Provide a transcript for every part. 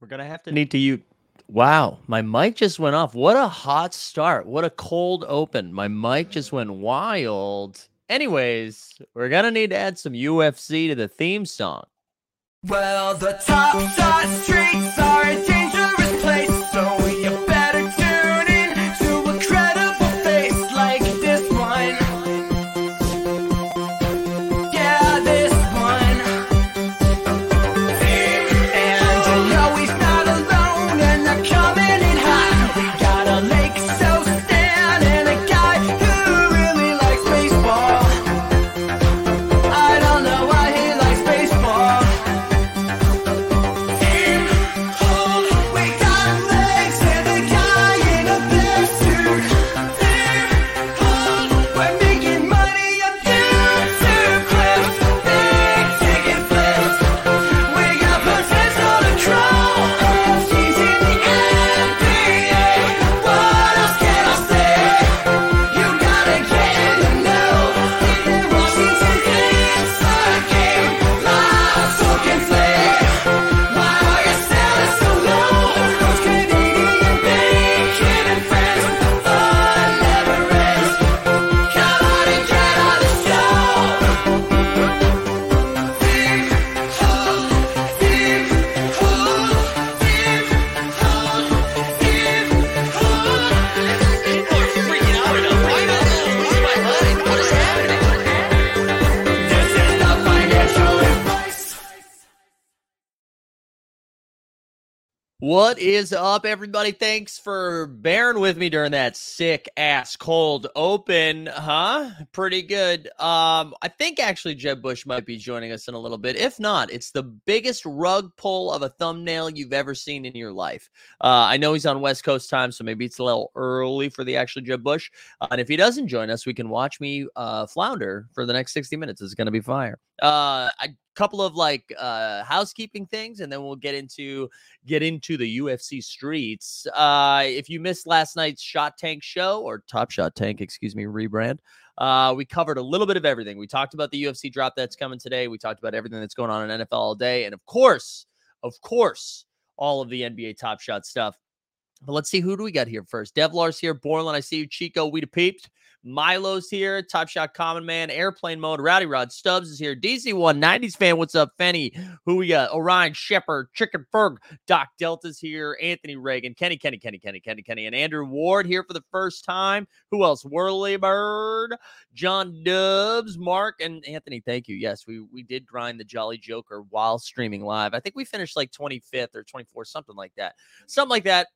We're gonna have to need to you. Wow, my mic just went off. What a hot start. What a cold open. My mic just went wild. Anyways, we're gonna need to add some UFC to the theme song. Well, the top shot streets What is up, everybody? Thanks for bearing with me during that sick ass cold open, huh? Pretty good. Um, I think actually Jeb Bush might be joining us in a little bit. If not, it's the biggest rug pull of a thumbnail you've ever seen in your life. Uh, I know he's on West Coast time, so maybe it's a little early for the actual Jeb Bush. Uh, and if he doesn't join us, we can watch me uh, flounder for the next 60 minutes. It's going to be fire. Uh, a couple of like uh, housekeeping things, and then we'll get into get into the UFC streets. Uh, if you missed last night's Shot Tank show or Top Shot Tank, excuse me, rebrand, uh, we covered a little bit of everything. We talked about the UFC drop that's coming today. We talked about everything that's going on in NFL all day, and of course, of course, all of the NBA Top Shot stuff. But let's see who do we got here first. Devlar's here. Borland, I see you. Chico, we peeped. Milo's here. Top Shot Common Man. Airplane Mode. Rowdy Rod Stubbs is here. DC190s fan. What's up, Fenny? Who we got? Orion Shepard. Chicken Ferg. Doc Delta's here. Anthony Reagan. Kenny, Kenny, Kenny, Kenny, Kenny, Kenny. And Andrew Ward here for the first time. Who else? Whirly Bird. John Dubs. Mark and Anthony. Thank you. Yes, we we did grind the Jolly Joker while streaming live. I think we finished like 25th or 24th, something like that. Something like that.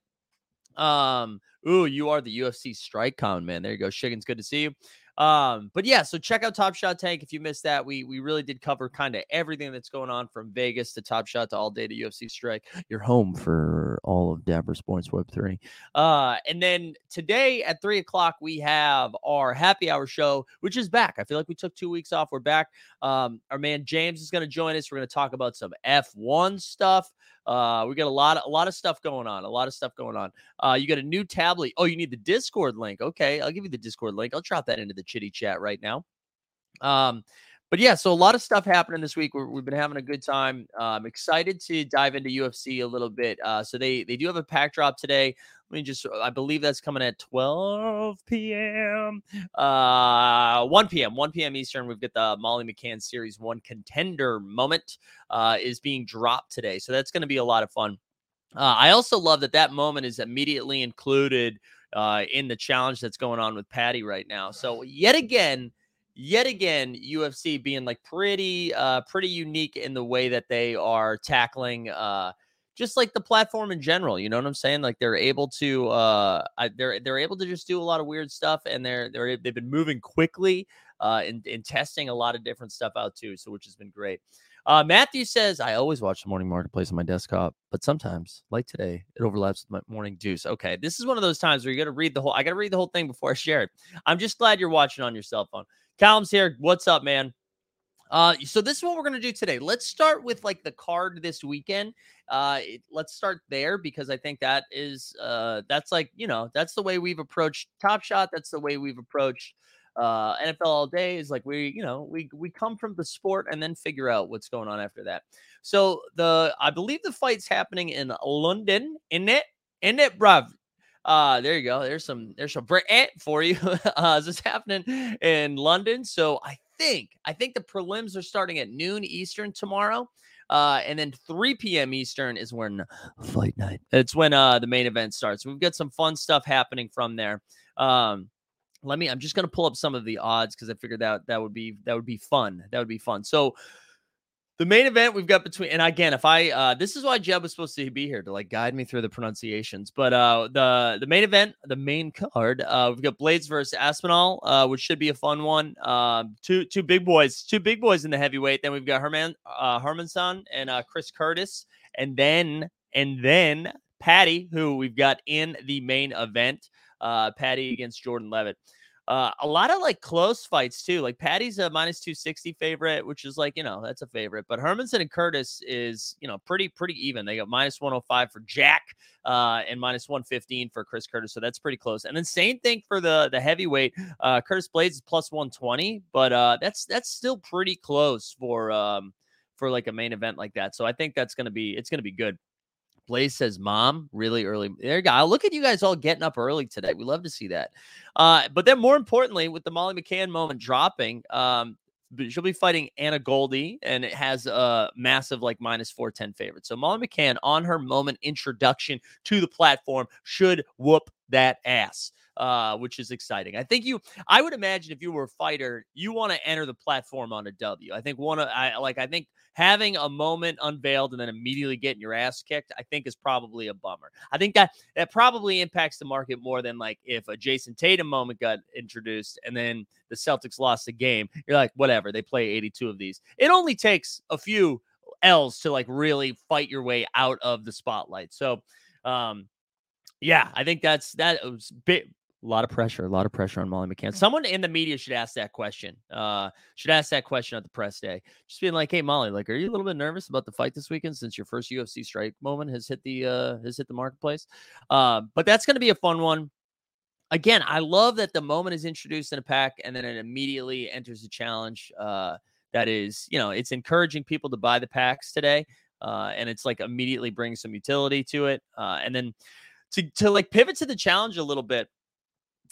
Um, ooh, you are the UFC strike con man. There you go. Shiggins, good to see you. Um, but yeah, so check out Top Shot Tank if you missed that. We we really did cover kind of everything that's going on from Vegas to Top Shot to all day to UFC Strike. Your home for all of Dapper Sports Web three. Uh, and then today at three o'clock we have our happy hour show, which is back. I feel like we took two weeks off. We're back. Um, our man James is going to join us. We're going to talk about some F one stuff. Uh, we got a lot, a lot of stuff going on. A lot of stuff going on. Uh, you got a new tablet. Oh, you need the Discord link. Okay, I'll give you the Discord link. I'll drop that into the chitty chat right now. Um, but yeah, so a lot of stuff happening this week. we have been having a good time. Uh, I'm excited to dive into UFC a little bit. Uh, so they they do have a pack drop today. Let me just, I believe that's coming at 12 p.m. Uh, 1 p.m. 1 p.m. Eastern. We've got the Molly McCann Series One Contender moment uh, is being dropped today, so that's going to be a lot of fun. Uh, I also love that that moment is immediately included uh, in the challenge that's going on with Paddy right now. So yet again, yet again, UFC being like pretty, uh, pretty unique in the way that they are tackling, uh, just like the platform in general. You know what I'm saying? Like they're able to, uh, they're they're able to just do a lot of weird stuff, and they're they're they've been moving quickly, uh, and, testing a lot of different stuff out too. So which has been great. Uh, Matthew says, I always watch the morning marketplace on my desktop, but sometimes, like today, it overlaps with my morning juice. Okay, this is one of those times where you got to read the whole. I got to read the whole thing before I share it. I'm just glad you're watching on your cell phone. Callum's here. What's up, man? Uh, so this is what we're gonna do today. Let's start with like the card this weekend. Uh, it- let's start there because I think that is uh that's like you know that's the way we've approached Top Shot. That's the way we've approached uh NFL all day. Is like we you know we we come from the sport and then figure out what's going on after that. So the I believe the fight's happening in London. In it, in it, bruv. Uh, there you go. There's some there's some Brit for you. uh, this is happening in London. So I think I think the prelims are starting at noon Eastern tomorrow. Uh, and then 3 p.m. Eastern is when fight night. It's when uh the main event starts. We've got some fun stuff happening from there. Um, let me. I'm just gonna pull up some of the odds because I figured that that would be that would be fun. That would be fun. So the main event we've got between and again if i uh this is why jeb was supposed to be here to like guide me through the pronunciations but uh the the main event the main card uh we've got blaydes versus aspinall uh which should be a fun one. Um two two big boys two big boys in the heavyweight. Then we've got herman uh hermansson and uh chris curtis. And then and then paddy who we've got in the main event uh paddy against jordan leavitt uh, a lot of like close fights too. Like Paddy's a minus 260 favorite, which is like, you know, that's a favorite. But Hermansson and Curtis is, you know, pretty, pretty even. They got minus 105 for Jack uh, and minus 115 for Chris Curtis. So that's pretty close. And then same thing for the the heavyweight. Uh, Curtis Blaydes is plus 120, but uh, that's that's still pretty close for um for like a main event like that. So I think that's gonna be it's gonna be good. Blaze says, "Mom, really early." There you go. Look at you guys all getting up early today. We love to see that. Uh, but then, more importantly, with the Molly McCann moment dropping, um, she'll be fighting Hannah Goldy, and it has a massive like minus four ten favorite. So Molly McCann on her moment introduction to the platform should whoop that ass. Uh, which is exciting. I think you, I would imagine if you were a fighter, you want to enter the platform on a W. I think one of, I like, I think having a moment unveiled and then immediately getting your ass kicked, I think is probably a bummer. I think that that probably impacts the market more than like if a Jayson Tatum moment got introduced and then the Celtics lost the game. You're like, whatever, they play 82 of these. It only takes a few L's to like really fight your way out of the spotlight. So, um, yeah, I think that's that was big. A lot of pressure, a lot of pressure on Molly McCann. Someone in the media should ask that question. Uh, should ask that question at the press day. Just being like, "Hey, Molly, like, are you a little bit nervous about the fight this weekend since your first UFC strike moment has hit the uh has hit the marketplace?" Uh, but that's going to be a fun one. Again, I love that the moment is introduced in a pack and then it immediately enters the challenge. Uh, that is, you know, it's encouraging people to buy the packs today, uh, and it's like immediately brings some utility to it, uh, and then to to like pivot to the challenge a little bit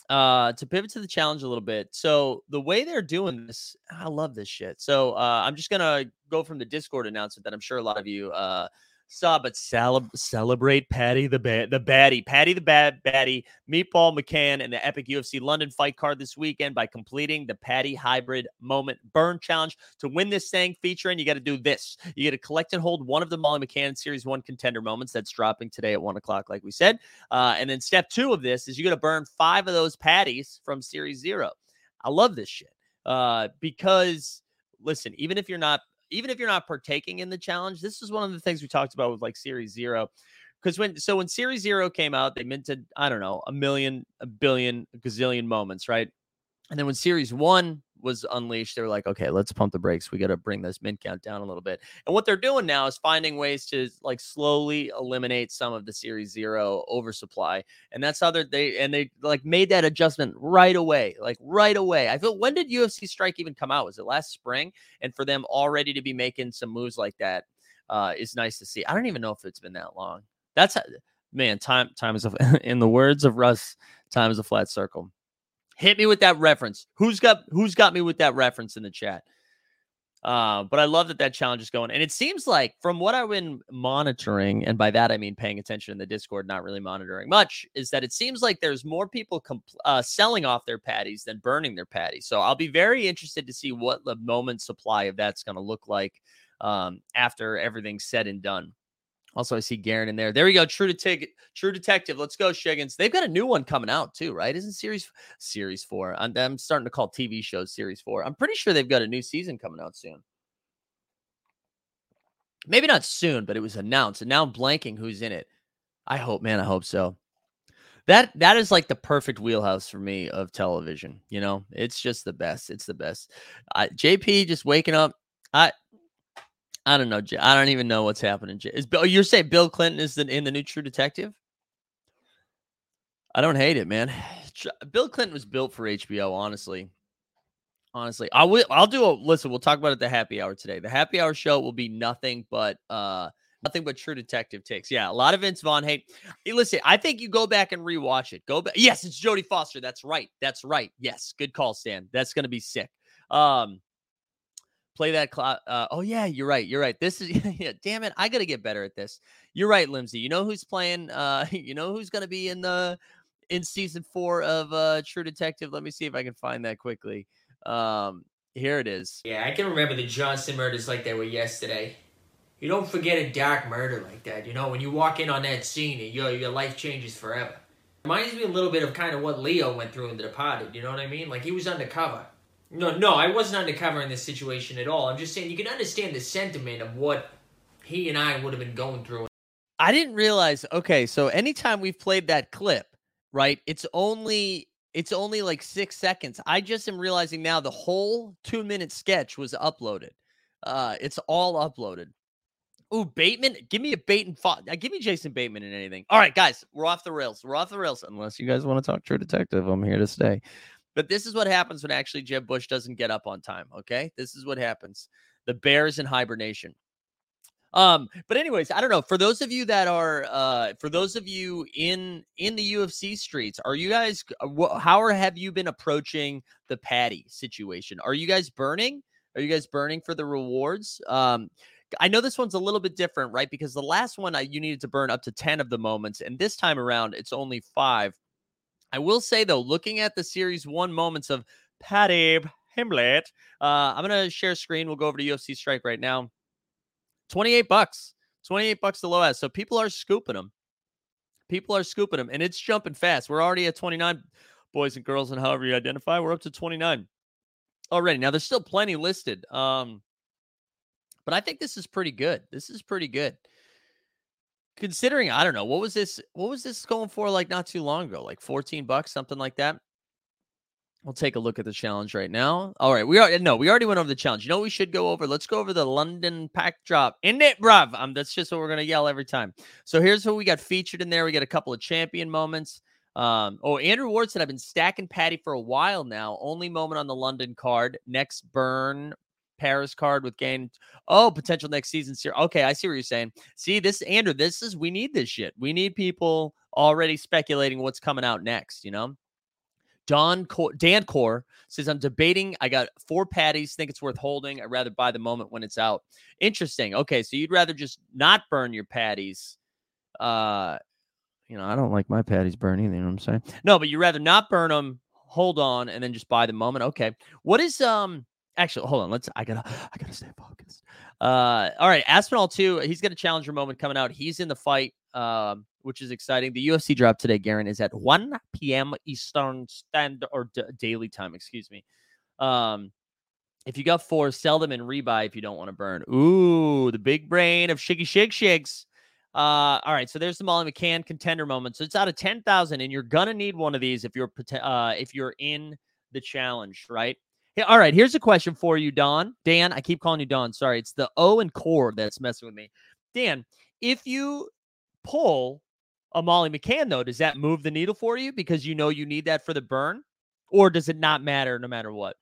uh to pivot to the challenge a little bit so the way they're doing this i love this shit so uh i'm just gonna go from the discord announcement that i'm sure a lot of you uh saw but cele- celebrate paddy the bad the baddie paddy the bad baddie meatball mccann and the epic ufc london fight card this weekend by completing the paddy hybrid moment burn challenge. To win this thing featuring you got to do this. You got to collect and hold one of the molly mccann series one contender moments that's dropping today at one o'clock like we said. Uh, and then step two of this is you got to burn five of those patties from series zero. I love this shit uh, because listen, even if you're not even if you're not partaking in the challenge, this is one of the things we talked about with like series zero. Because when so when series zero came out, they minted, I don't know, a million, a billion, a gazillion moments, right? And then when series one was unleashed, they were like, okay, let's pump the brakes. We got to bring this mint count down a little bit. And what they're doing now is finding ways to like slowly eliminate some of the series zero oversupply. And that's how they're, they, and they like made that adjustment right away, like right away. I feel, when did UFC Strike even come out? Was it last spring? And for them already to be making some moves like that uh, is nice to see. I don't even know if it's been that long. That's, how, man, time, time is, a, in the words of Russ, time is a flat circle. Hit me with that reference. Who's got who's got me with that reference in the chat? Uh, but I love that that challenge is going, and it seems like from what I've been monitoring, and by that I mean paying attention in the Discord, not really monitoring much, is that it seems like there's more people compl- uh, selling off their patties than burning their patties. So I'll be very interested to see what the moment supply of that's going to look like um, after everything's said and done. Also, I see Garen in there. There we go. True Detective. True Detective. Let's go, Shiggins. They've got a new one coming out too, right? Isn't series series four? I'm, I'm starting to call TV shows series four. I'm pretty sure they've got a new season coming out soon. Maybe not soon, but it was announced, and now I'm blanking who's in it. I hope, man. I hope so. That that is like the perfect wheelhouse for me of television. You know, it's just the best. It's the best. JP just waking up. I I don't know. I don't even know what's happening. Is Bill? You're saying Bill Clinton is the, in the new True Detective? I don't hate it, man. Bill Clinton was built for HBO. Honestly, Honestly, I will. I'll do a listen. We'll talk about it the happy hour today. The happy hour show will be nothing but uh nothing but True Detective takes. Yeah, a lot of Vince Vaughn hate. Hey, listen, I think you go back and rewatch it. Go back. Yes, it's Jodie Foster. That's right. That's right. Yes, good call, Stan. That's gonna be sick. Um, play that. Cl- uh, oh yeah, you're right. You're right. This is yeah. Damn it, I gotta get better at this. You're right, Limsey. You know who's playing? Uh, you know who's gonna be in the in season four of uh True Detective. Let me see if I can find that quickly. Um, here it is. Yeah, I can remember the Johnson murders like they were yesterday. You don't forget a dark murder like that. You know, when you walk in on that scene, your your life changes forever. Reminds me a little bit of kind of what Leo went through in The Departed. You know what I mean? Like he was undercover. No, no, I wasn't undercover in this situation at all. I'm just saying you can understand the sentiment of what he and I would have been going through. I didn't realize. Okay, so anytime we've played that clip, right? It's only it's only like six seconds. I just am realizing now the whole two minute sketch was uploaded. Uh, it's all uploaded. Ooh, Bateman, give me a Bateman. Fo- uh, give me Jason Bateman in anything. All right, guys, we're off the rails. We're off the rails. Unless you guys want to talk True Detective, I'm here to stay. But this is what happens when actually Jeb Bush doesn't get up on time. Okay, this is what happens. The Bears in hibernation. Um, but anyways, I don't know. For those of you that are, uh, for those of you in in the UFC streets, are you guys? uh, How are, have you been approaching the Paddy situation? Are you guys burning? Are you guys burning for the rewards? Um, I know this one's a little bit different, right? Because the last one I, you needed to burn up to ten of the moments, and this time around it's only five. I will say though, looking at the series one moments of Paddy Pimblett, uh, I'm gonna share screen. We'll go over to UFC Strike right now. 28 bucks. 28 bucks the low as. So people are scooping them. People are scooping them and it's jumping fast. We're already at 29 boys and girls and however you identify. We're up to 29 already. Now there's still plenty listed. Um but I think this is pretty good. This is pretty good. Considering I don't know, what was this what was this going for like not too long ago? Like 14 bucks, something like that. We'll take a look at the challenge right now. All right, we are no, we already went over the challenge. You know we should go over? Let's go over the London pack drop. In it, bruv. Um, that's just what we're gonna yell every time. So here's what we got featured in there. We got a couple of champion moments. Um, oh, Andrew Ward said I've been stacking Paddy for a while now. Only moment on the London card. Next burn Paris card with gain. Oh, potential next season. Okay, I see what you're saying. See, this Andrew, this is we need this shit. We need people already speculating what's coming out next. You know. Don Cor- Dan Core says, I'm debating. I got four patties. Think it's worth holding. I'd rather buy the moment when it's out. Interesting. Okay. So you'd rather just not burn your patties. Uh, you know, I don't like my patties burning. You know what I'm saying? No, but you'd rather not burn them, hold on, and then just buy the moment. Okay. What is, um, actually, hold on. Let's, I gotta, I gotta stay focused. Uh, all right. Aspinall, too. He's got a challenger moment coming out. He's in the fight. Um, which is exciting. The UFC drop today, Garen, is at 1 p.m. Eastern Standard or d- daily time, excuse me. Um, if you got four, sell them and rebuy if you don't want to burn. Ooh, the big brain of Shiggy Shig Shigs. Uh, all right, so there's the Molly McCann contender moment. So it's out of ten thousand, and you're gonna need one of these if you're uh if you're in the challenge, right? Yeah, all right, here's a question for you, Don. Dan, I keep calling you Don. Sorry, it's the O and core that's messing with me. Dan, if you pull a Molly McCann, though, does that move the needle for you because you know you need that for the burn? Or does it not matter no matter what?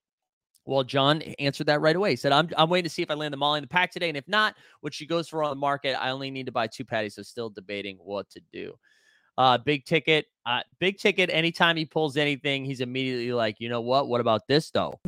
Well, John answered that right away. He said, I'm, I'm waiting to see if I land the Molly in the pack today. And if not, what she goes for on the market, I only need to buy two patties. So still debating what to do. Uh, big ticket, uh, big ticket. Anytime he pulls anything, he's immediately like, you know what? What about this though?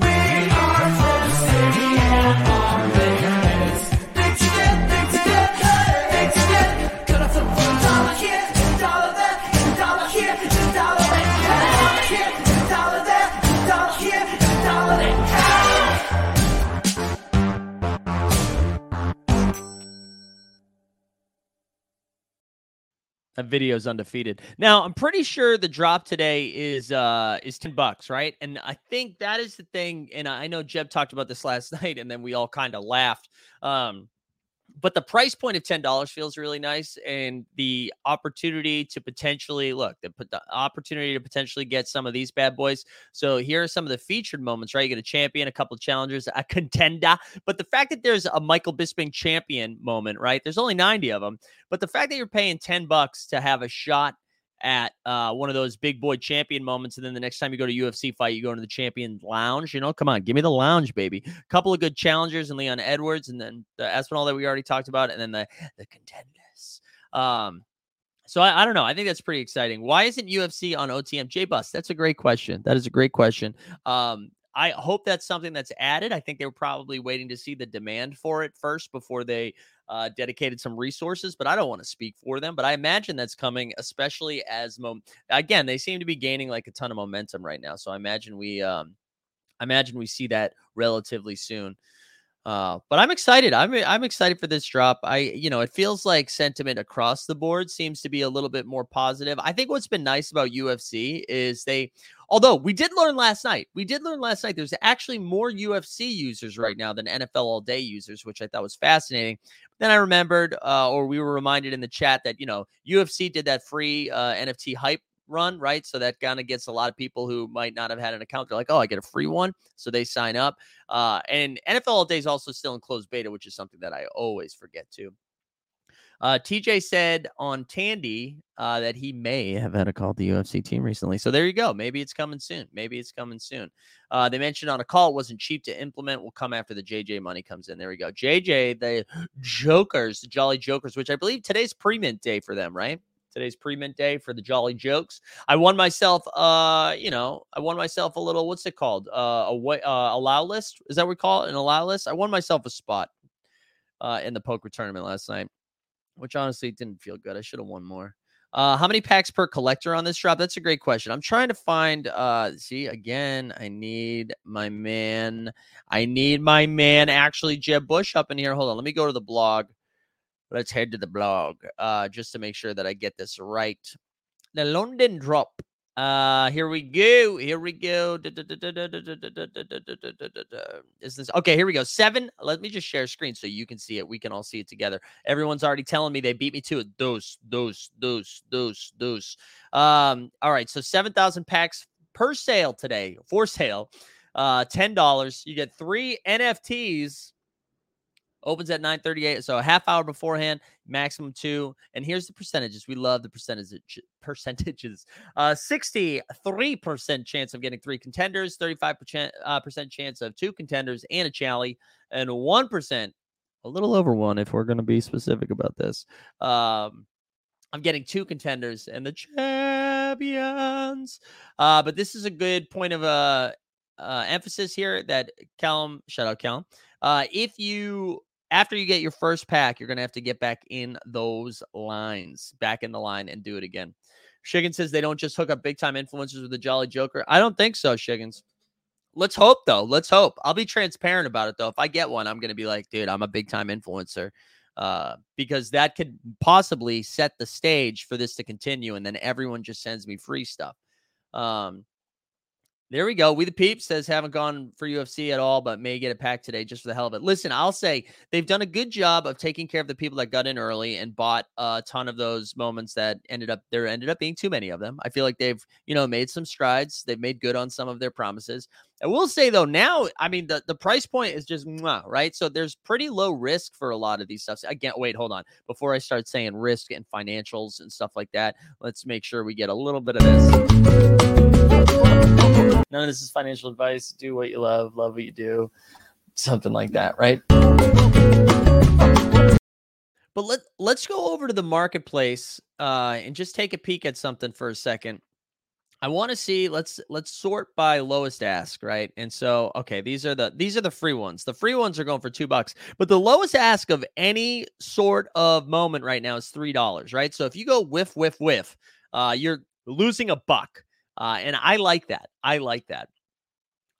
Video's undefeated. Now, I'm pretty sure the drop today is uh is 10 bucks, right? And I think that is the thing and I know Jeb talked about this last night and then we all kind of laughed. Um but the price point of $10 feels really nice and the opportunity to potentially look, the, the opportunity to potentially get some of these bad boys. So here are some of the featured moments, right? You get a champion, a couple of challengers, a contender, but the fact that there's a Michael Bisping champion moment, right? There's only 90 of them, but the fact that you're paying 10 bucks to have a shot at uh, one of those big boy champion moments, and then the next time you go to UFC fight, you go into the champion lounge. You know, come on, give me the lounge, baby. A couple of good challengers and Leon Edwards, and then the Aspinall that we already talked about, and then the the contenders. Um, so I, I don't know. I think that's pretty exciting. Why isn't UFC on OTM? J Bus, that's a great question. That is a great question. Um, I hope that's something that's added. I think they were probably waiting to see the demand for it first before they uh, dedicated some resources, but I don't want to speak for them. But I imagine that's coming, especially as mom- again they seem to be gaining like a ton of momentum right now. So I imagine we, um, I imagine we see that relatively soon. Uh, but I'm excited. I'm I'm excited for this drop. I you know it feels like sentiment across the board seems to be a little bit more positive. I think what's been nice about UFC is they, although we did learn last night, we did learn last night. There's actually more UFC users right now than NFL All Day users, which I thought was fascinating. Then I remembered, uh, or we were reminded in the chat that you know UFC did that free uh, NFT hype run, right? So that kind of gets a lot of people who might not have had an account. They're like, oh, I get a free one. So they sign up. Uh, and NFL All Day is also still in closed beta, which is something that I always forget to. Uh, TJ said on Tandy uh, that he may have had a call to the UFC team recently. So there you go. Maybe it's coming soon. Maybe it's coming soon. Uh, they mentioned on a call it wasn't cheap to implement. Will come after the JJ money comes in. There we go. JJ, the Jokers, the Jolly Jokers, which I believe today's pre-mint day for them, right? Today's pre-mint day for the Jolly Jokes. I won myself, uh, you know, I won myself a little. What's it called? Uh, a uh, allow list. Is that what we call it? An allow list. I won myself a spot, uh, in the poker tournament last night, which honestly didn't feel good. I should have won more. Uh, how many packs per collector on this drop? That's a great question. I'm trying to find. Uh, see again. I need my man. I need my man. Actually, Jeb Bush up in here. Hold on. Let me go to the blog. Let's head to the blog uh, just to make sure that I get this right. The London drop. Uh, here we go. Here we go. Is this okay? Here we go. Seven. Let me just share screen so you can see it. We can all see it together. Everyone's already telling me they beat me to it. Those, those, those, those, those. Um, all right. So 7,000 packs per sale today for sale. Uh, $10. You get three NFTs opens at 9:38, so a half hour beforehand, maximum two. And here's the percentages. We love the percentages. Percentages. Uh, 63% chance of getting three contenders, 35% uh, percent chance of two contenders and a chally, and one percent, a little over one if we're going to be specific about this. Um, I'm getting two contenders and the champions. Uh, but this is a good point of uh, uh, emphasis here that Callum, shout out Callum. Uh, if you after you get your first pack, you're gonna have to get back in those lines, back in the line, and do it again. Shiggins says they don't just hook up big time influencers with the Jolly Joker. I don't think so, Shiggins. Let's hope though. Let's hope. I'll be transparent about it though. If I get one, I'm gonna be like, dude, I'm a big time influencer. Uh, because that could possibly set the stage for this to continue, and then everyone just sends me free stuff. Um, there we go. We the peeps says haven't gone for UFC at all, but may get a pack today just for the hell of it. Listen, I'll say they've done a good job of taking care of the people that got in early and bought a ton of those moments that ended up there ended up being too many of them. I feel like they've you know made some strides. They've made good on some of their promises. I will say though, now I mean the the price point is just mwah, right. So there's pretty low risk for a lot of these stuff. Again, wait, hold on. Before I start saying risk and financials and stuff like that, let's make sure we get a little bit of this. None of this is financial advice. Do what you love, love what you do, something like that, right? But let let's go over to the marketplace uh, and just take a peek at something for a second. I want to see let's let's sort by lowest ask, right? And so okay, these are the these are the free ones. The free ones are going for 2 bucks. But the lowest ask of any sort of moment right now is $3, right? So if you go whiff whiff whiff, uh you're losing a buck. Uh and I like that. I like that.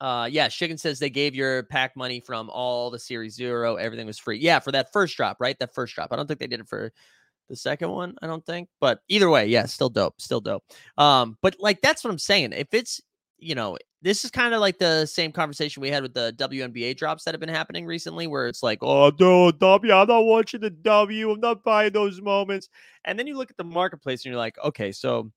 Uh yeah, Shiggin says they gave your pack money from all the series 0, everything was free. Yeah, for that first drop, right? That first drop. I don't think they did it for the second one i don't think but either way yeah still dope still dope um but like that's what i'm saying if it's you know this is kind of like the same conversation we had with the WNBA drops that have been happening recently where it's like oh no w i'm not watching the w i'm not buying those moments and then you look at the marketplace and you're like okay so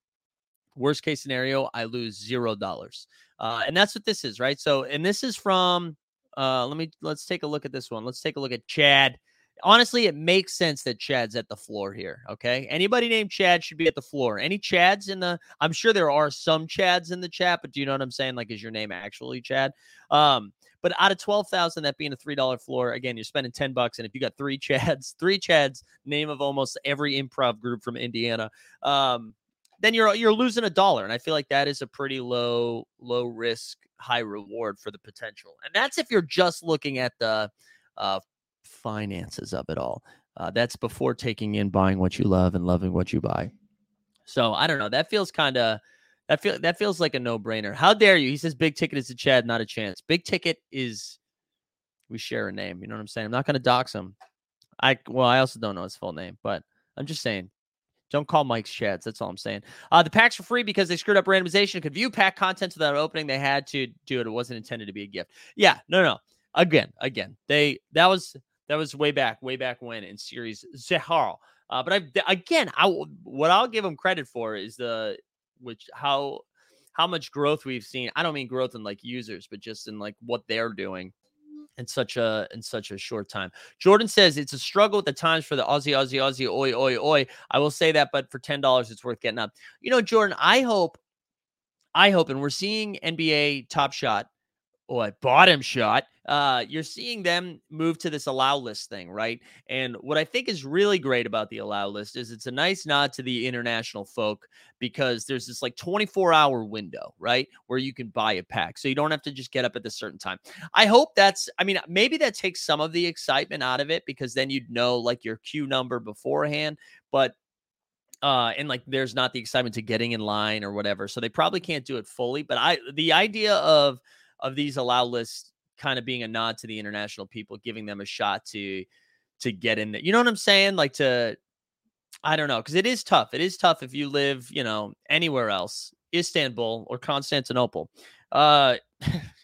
worst case scenario i lose zero dollars uh and that's what this is right so and this is from uh let me let's take a look at this one let's take a look at chad honestly, it makes sense that Chad's at the floor here. Okay. Anybody named Chad should be at the floor. Any Chads in the, I'm sure there are some Chads in the chat, but do you know what I'm saying? Like, is your name actually Chad? Um, but out of 12,000, that being a $3 floor, again, you're spending 10 bucks. And if you got three Chads, three Chads, name of almost every improv group from Indiana, um, then you're you're losing a dollar. And I feel like that is a pretty low, low risk, high reward for the potential. And that's if you're just looking at the uh, finances of it all. Uh, that's before taking in buying what you love and loving what you buy. So I don't know. That feels kind of that feel that feels like a no brainer. How dare you? He says big ticket is a Chad, not a chance. Big ticket is we share a name. You know what I'm saying? I'm not going to dox him. I well, I also don't know his full name, but I'm just saying. Don't call Mike's Chads. That's all I'm saying. Uh, the packs are free because they screwed up randomization. Could view pack contents without opening. They had to do it. It wasn't intended to be a gift. Yeah, no, no. Again, again. They that was that was way back, way back when in series Zehar. Uh, but I again, I what I'll give them credit for is the which how how much growth we've seen. I don't mean growth in like users, but just in like what they're doing in such a in such a short time. Jordan says it's a struggle at the times for the Aussie, Aussie, Aussie, oi, oi, oi. I will say that, but for ten dollars, it's worth getting up. You know, Jordan, I hope, I hope, and we're seeing NBA Top Shot or bottom shot. Uh, you're seeing them move to this allow list thing, right? And what I think is really great about the allow list is it's a nice nod to the international folk because there's this like 24 hour window, right? Where you can buy a pack. So you don't have to just get up at a certain time. I hope that's, I mean, maybe that takes some of the excitement out of it because then you'd know like your queue number beforehand. But uh and like there's not the excitement to getting in line or whatever so they probably can't do it fully but i the idea of of these allow lists kind of being a nod to the international people, giving them a shot to to get in there. You know what I'm saying? Like to I don't know, because it is tough. It is tough if you live, you know, anywhere else, Istanbul or Constantinople. Uh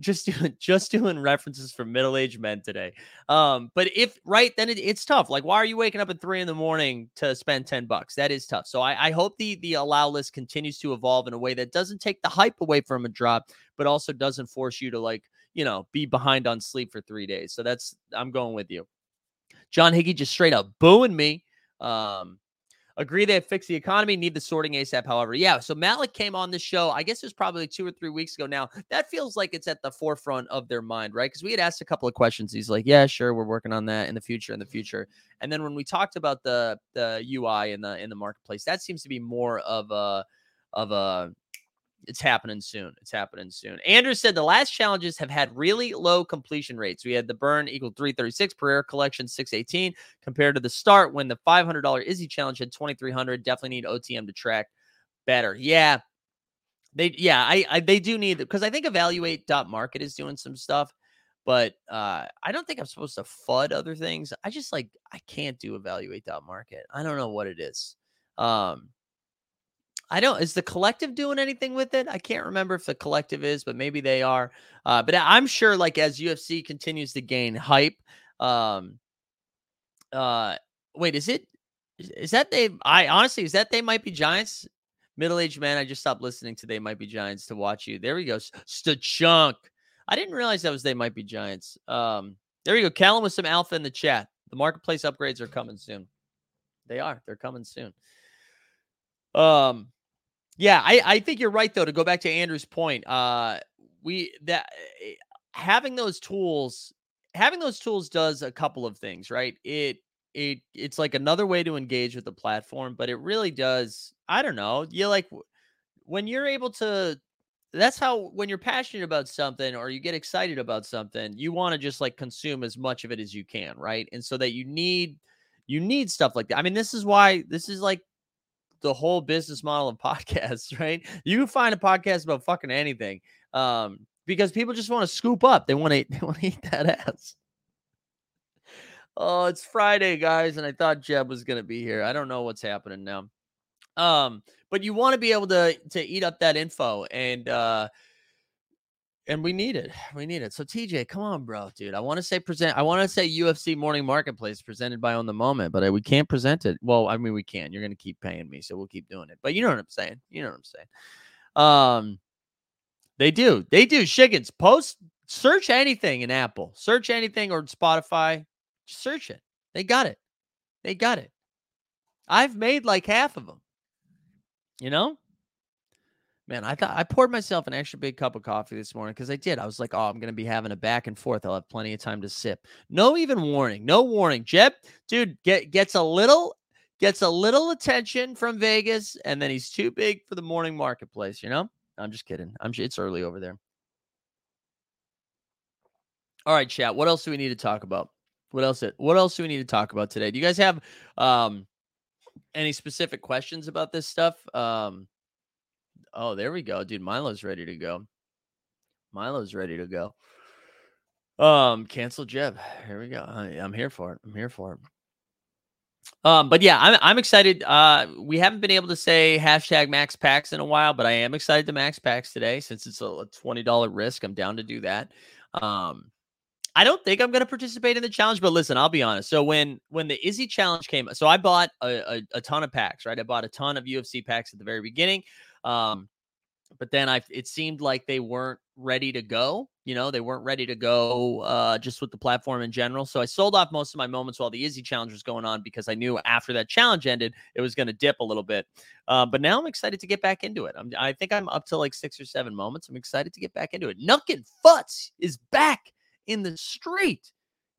just doing just doing references for middle-aged men today. Um, but if right, then it, it's tough. Like, why are you waking up at three in the morning to spend 10 bucks? That is tough. So I, I hope the the allow list continues to evolve in a way that doesn't take the hype away from a drop, but also doesn't force you to like, you know, be behind on sleep for three days. So that's I'm going with you. John Higgy just straight up booing me. Um, Agree they have fixed the economy, need the sorting ASAP. However, yeah. So Malik came on the show, I guess it was probably two or three weeks ago now. That feels like it's at the forefront of their mind, right? Because we had asked a couple of questions. He's like, Yeah, sure, we're working on that in the future, in the future. And then when we talked about the the UI in the in the marketplace, that seems to be more of a of a it's happening soon. It's happening soon. Andrew said the last challenges have had really low completion rates. We had the burn equal 336 per air collection 618 compared to the start when the $500 Izzy challenge had 2300. Definitely need OTM to track better. Yeah. They yeah, I, I they do need because I think evaluate dot market is doing some stuff, but uh I don't think I'm supposed to FUD other things. I just like I can't do evaluate dot market. I don't know what it is. Um I don't. Is the collective doing anything with it? I can't remember if the collective is, but maybe they are. Uh, but I'm sure, like as UFC continues to gain hype, um, uh, wait, is it? Is, that they? I honestly, is that they might be giants? Middle-aged man, I just stopped listening to They Might Be Giants to watch you. There we go, Chunk. I didn't realize that was They Might Be Giants. Um, there we go. Callum with some alpha in the chat. The marketplace upgrades are coming soon. They are. They're coming soon. Um, yeah, I, I think you're right though. To go back to Andrew's point, uh, we that eh, having those tools, having those tools does a couple of things, right? It it it's like another way to engage with the platform, but it really does. I don't know. You like when you're able to. That's how when you're passionate about something or you get excited about something, you want to just like consume as much of it as you can, right? And so that you need you need stuff like that. I mean, this is why this is like the whole business model of podcasts, right? You can find a podcast about fucking anything. Um, because people just want to scoop up. They want to they want to eat that ass. Oh, it's Friday, guys, and I thought Jeb was gonna be here. I don't know what's happening now. Um, but you want to be able to to eat up that info and uh and we need it. We need it. So TJ, come on, bro, dude. I want to say present. I want to say UFC Morning Marketplace presented by On the Moment, but uh, we can't present it. Well, I mean, we can. You're gonna keep paying me, so we'll keep doing it. But you know what I'm saying. You know what I'm saying. Um, they do. They do. Shiggins, post search anything in Apple. Search anything or Spotify. Just search it. They got it. They got it. I've made like half of them. You know? Man, I thought I poured myself an extra big cup of coffee this morning because I did. I was like, oh, I'm going to be having a back and forth. I'll have plenty of time to sip. No even warning. No warning. Jeb, dude, get, gets a little gets a little attention from Vegas, and then he's too big for the morning marketplace, you know? I'm just kidding. I'm it's early over there. All right, chat. What else do we need to talk about? What else? What else do we need to talk about today? Do you guys have um any specific questions about this stuff? Um Oh, there we go, dude. Milo's ready to go. Milo's ready to go. Um, cancel Jeb. Here we go. I, I'm here for it. I'm here for it. Um, but yeah, I'm I'm excited. Uh, we haven't been able to say hashtag max packs in a while, but I am excited to max packs today since it's a, a twenty dollar risk. I'm down to do that. Um, I don't think I'm going to participate in the challenge, but listen, I'll be honest. So when when the Izzy challenge came, so I bought a, a, a ton of packs, right? I bought a ton of UFC packs at the very beginning. Um, but then I it seemed like they weren't ready to go. You know, they weren't ready to go uh, just with the platform in general. So I sold off most of my moments while the Izzy challenge was going on because I knew after that challenge ended, it was going to dip a little bit. Uh, but now I'm excited to get back into it. I'm, I think I'm up to like six or seven moments. I'm excited to get back into it. Nuckin Futz is back in the street.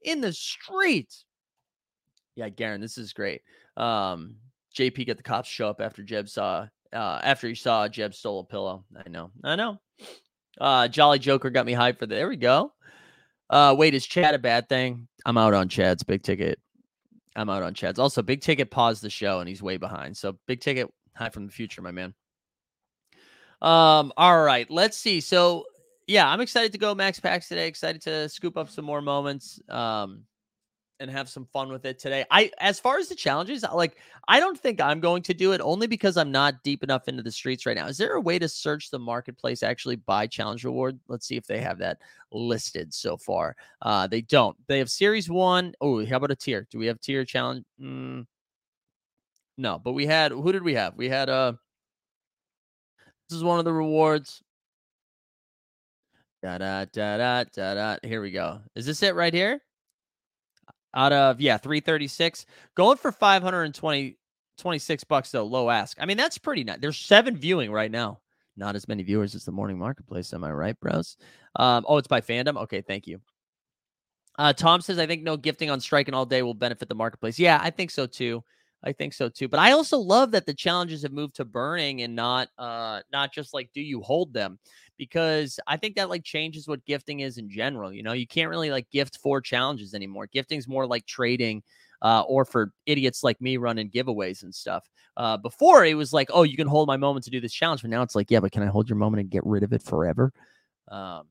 In the street. Yeah, Garen, this is great. Um, JP get the cops show up after Jeb saw uh, after he saw Jeb stole a pillow. I know. I know. Uh, Jolly Joker got me hyped for the, there we go. Uh, wait, is Chad a bad thing? I'm out on Chad's big ticket. I'm out on Chad's. Also, big ticket paused the show and he's way behind. So big ticket, hi from the future, my man. Um, all right, let's see. So yeah, I'm excited to go max packs today. Excited to scoop up some more moments. Um, and have some fun with it today. I as far as the challenges, like I don't think I'm going to do it only because I'm not deep enough into the streets right now. Is there a way to search the marketplace actually buy challenge reward? Let's see if they have that listed so far. Uh they don't. They have series 1. Oh, how about a tier? Do we have tier challenge? Mm, no, but we had who did we have? We had uh this is one of the rewards. Da da da da da da. Here we go. Is this it right here? Out of yeah 336 going for 520 26 bucks though low ask. I mean that's pretty nice there's seven viewing right now. Not as many viewers as the morning marketplace am i right bros? Um oh it's by fandom? Okay thank you. Uh tom says i think no gifting on striking all day will benefit the marketplace. Yeah i think so too. I think so too. But i also love that the challenges have moved to burning and not uh not just like do you hold them because I think that like changes what gifting is in general. You know, you can't really like gift for challenges anymore. Gifting's more like trading uh, or for idiots like me running giveaways and stuff. Uh, before it was like, oh, you can hold my moment to do this challenge, but now it's like, yeah, but can I hold your moment and get rid of it forever? Um,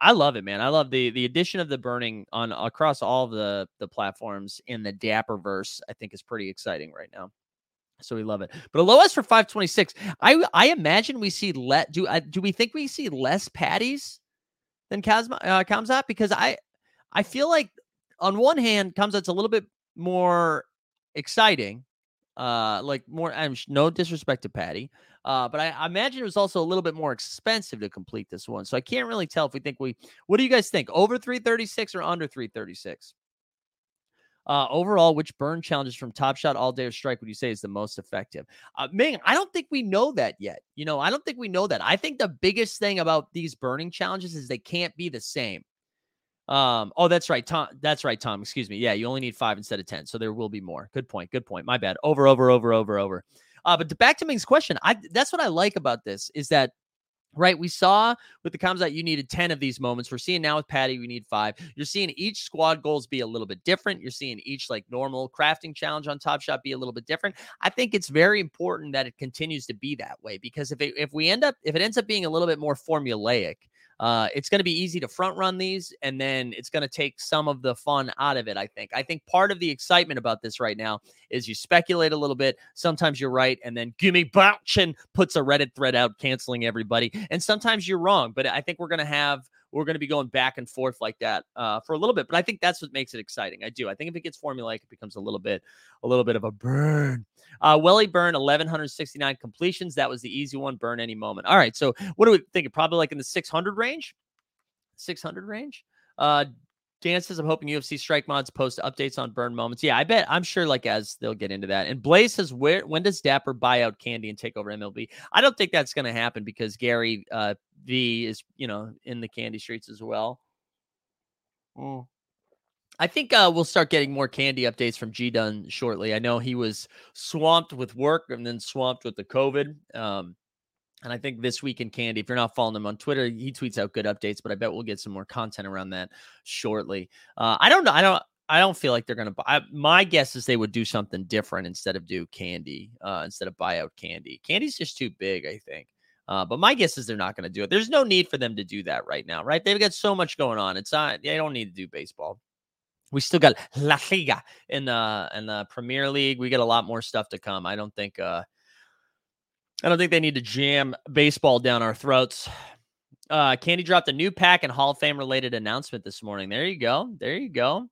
I love it, man. I love the the addition of the burning on across all the the platforms in the Dapper verse. I think is pretty exciting right now. So we love it. But a low S for 526. I I imagine we see let do I, do we think we see less patties than Kazma uh, Khamzat because I I feel like on one hand Khamzat's a little bit more exciting. Uh like more I'm no disrespect to Paddy. Uh, but I, I imagine it was also a little bit more expensive to complete this one. So I can't really tell if we think we what do you guys think? Over 336 or under 336? Uh, overall, which burn challenges from Top Shot, All Day, or Strike would you say is the most effective? Uh, Ming, I don't think we know that yet. You know, I don't think we know that. I think the biggest thing about these burning challenges is they can't be the same. Um, oh, that's right, Tom. That's right, Tom. Excuse me. Yeah, you only need five instead of ten, so there will be more. Good point. Good point. My bad. Over, over, over, over, over. Uh, but to, back to Ming's question, I that's what I like about this is that right? We saw with the Khamzat you needed 10 of these moments. We're seeing now with Paddy, we need five. You're seeing each squad goals be a little bit different. You're seeing each like normal crafting challenge on Top Shot be a little bit different. I think it's very important that it continues to be that way because if it, if we end up if it ends up being a little bit more formulaic, uh, it's going to be easy to front run these, and then it's going to take some of the fun out of it. I think. I think part of the excitement about this right now is you speculate a little bit. Sometimes you're right, and then Gimme Bouchin puts a Reddit thread out canceling everybody, and sometimes you're wrong. But I think we're going to have we're going to be going back and forth like that uh, for a little bit. But I think that's what makes it exciting. I do. I think if it gets formulaic, it becomes a little bit, a little bit of a burn. Uh, Welly burn 1169 completions. That was the easy one. Burn any moment. All right. So what do we think? Probably like in the 600 range. 600 range. Uh, Dan says, I'm hoping UFC strike mods post updates on burn moments. Yeah, I bet I'm sure like as they'll get into that. And Blaze says, where when does Dapper buy out Candy and take over MLB? I don't think that's gonna happen because Gary uh V is, you know, in the candy streets as well. Mm. I think uh, we'll start getting more candy updates from G Dunn shortly. I know he was swamped with work and then swamped with the COVID. Um, and I think this week in Candy, if you're not following him on Twitter, he tweets out good updates. But I bet we'll get some more content around that shortly. Uh, I don't know. I don't. I don't feel like they're gonna. Buy, my guess is they would do something different instead of do Candy, uh, instead of buy out Candy. Candy's just too big, I think. Uh, but my guess is they're not going to do it. There's no need for them to do that right now, right? They've got so much going on. It's not. They don't need to do baseball. We still got La Liga in the in the Premier League. We got a lot more stuff to come. I don't think. Uh, I don't think they need to jam baseball down our throats. Uh, Candy dropped a new pack and Hall of Fame related announcement this morning. There you go. There you go.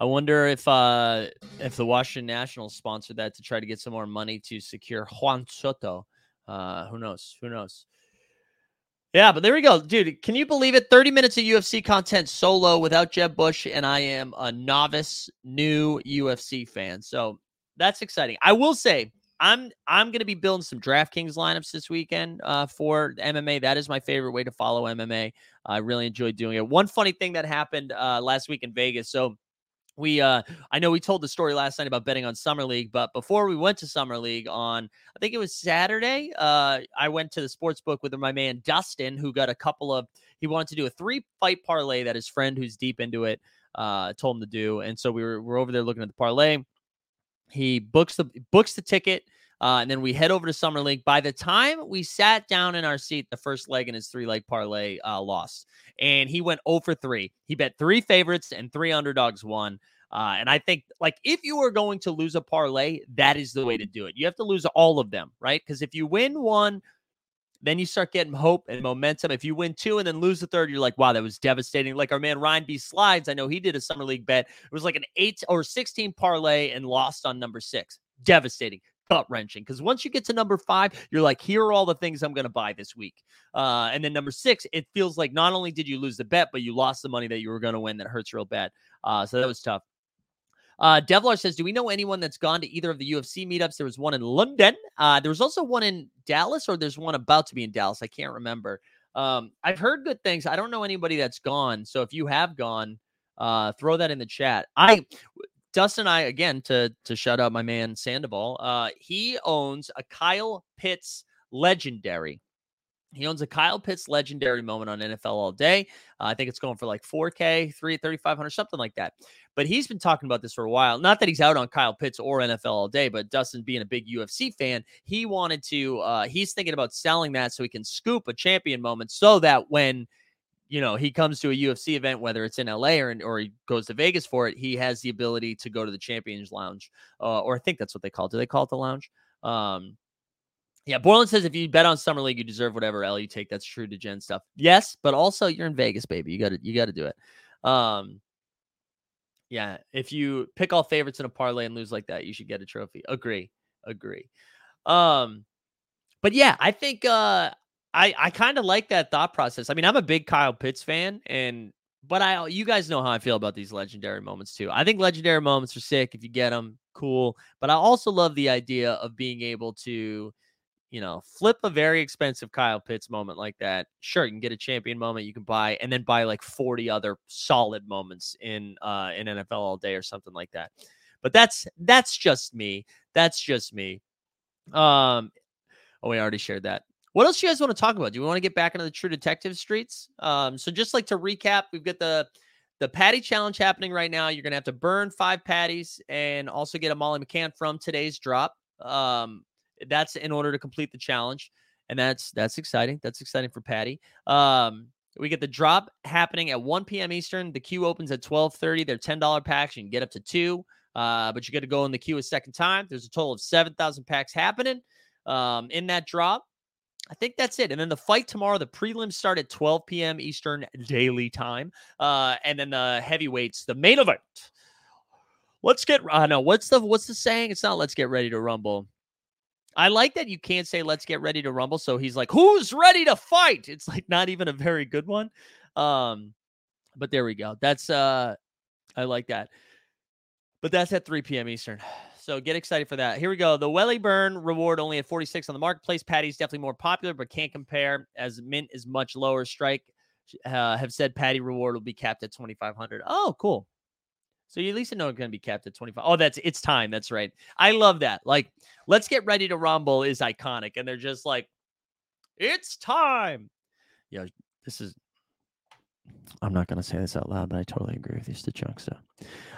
I wonder if uh, if the Washington Nationals sponsored that to try to get some more money to secure Juan Soto. Uh, who knows? Who knows? Yeah, but there we go, dude. Can you believe it? 30 minutes of UFC content solo without Jeb Bush, and I am a novice, new UFC fan. So that's exciting. I will say, I'm I'm gonna be building some DraftKings lineups this weekend uh, for MMA. That is my favorite way to follow MMA. I really enjoy doing it. One funny thing that happened uh, last week in Vegas. So we uh I know we told the story last night about betting on Summer League, but before we went to Summer League on I think it was Saturday, uh I went to the sports book with my man Dustin who got a couple of he wanted to do a three fight parlay that his friend who's deep into it uh told him to do. And so we were we're over there looking at the parlay. He books the books the ticket. Uh, and then we head over to Summer League. By the time we sat down in our seat, the first leg in his three leg parlay uh, lost. And he went 0 for 3. He bet three favorites and three underdogs won. Uh, and I think, like, if you are going to lose a parlay, that is the way to do it. You have to lose all of them, right? Because if you win one, then you start getting hope and momentum. If you win two and then lose the third, you're like, wow, that was devastating. Like our man Ryan B. Slides, I know he did a summer league bet. It was like an eight or 16 parlay and lost on number six. Devastating gut wrenching because once you get to number five, you're like, here are all the things I'm going to buy this week. Uh, and then number six, it feels like not only did you lose the bet, but you lost the money that you were going to win. That hurts real bad. Uh, so that was tough. Uh, Devlar says, Do we know anyone that's gone to either of the UFC meetups? There was one in London. Uh, there was also one in Dallas, or there's one about to be in Dallas. I can't remember. Um, I've heard good things. I don't know anybody that's gone. So if you have gone, uh, throw that in the chat. I Dustin and I again to to shout out my man Sandoval. Uh, he owns a Kyle Pitts legendary. He owns a Kyle Pitts legendary moment on NFL all day. Uh, I think it's going for like 4K, 3 3500 something like that. But he's been talking about this for a while. Not that he's out on Kyle Pitts or NFL all day, but Dustin being a big UFC fan, he wanted to uh he's thinking about selling that so he can scoop a champion moment so that when you know, he comes to a UFC event, whether it's in LA or, or he goes to Vegas for it, he has the ability to go to the Champions Lounge, uh, or I think that's what they call it. Do they call it the lounge? Um, yeah, Borland says if you bet on Summer League, you deserve whatever L you take. That's true to Gen stuff. Yes, but also you're in Vegas, baby. You got to you got to do it. Um, yeah, if you pick all favorites in a parlay and lose like that, you should get a trophy. Agree, agree. Um, but yeah, I think uh I I kind of like that thought process. I mean, I'm a big Kyle Pitts fan, and but I you guys know how I feel about these legendary moments too. I think legendary moments are sick if you get them, cool. But I also love the idea of being able to, you know, flip a very expensive Kyle Pitts moment like that. Sure, you can get a champion moment you can buy, and then buy like 40 other solid moments in uh in NFL all day or something like that. But that's that's just me. That's just me. Um. Oh, we already shared that. What else you guys want to talk about? Do we want to get back into the True Detective streets? Um, so just like to recap, we've got the the Paddy challenge happening right now. You're gonna have to burn five patties and also get a Molly McCann from today's drop. Um, that's in order to complete the challenge, and that's that's exciting. That's exciting for Paddy. Um, we get the drop happening at 1 p.m. Eastern. The queue opens at 12:30. They're ten dollar packs. You can get up to two, uh, but you got to go in the queue a second time. There's a total of seven thousand packs happening um, in that drop. I think that's it. And then the fight tomorrow, the prelims start at 12 p.m. Eastern daily time. Uh, and then the heavyweights, the main event. Let's get I know what's the what's the saying? It's not let's get ready to rumble. I like that you can't say let's get ready to rumble. So he's like, who's ready to fight? It's like not even a very good one. Um, But there we go. That's uh I like that. But that's at 3 p.m. Eastern. So get excited for that. Here we go. The Wellyburn reward only at 46 on the marketplace. Paddy's definitely more popular, but can't compare as mint is much lower. Strike uh, have said Paddy reward will be capped at 2,500. Oh, cool. So you at least know it's going to be capped at 25. Oh, that's it's time. That's right. I love that. Like, let's get ready to rumble is iconic. And they're just like, it's time. Yeah, this is I'm not going to say this out loud, but I totally agree with you, Stachunk. So,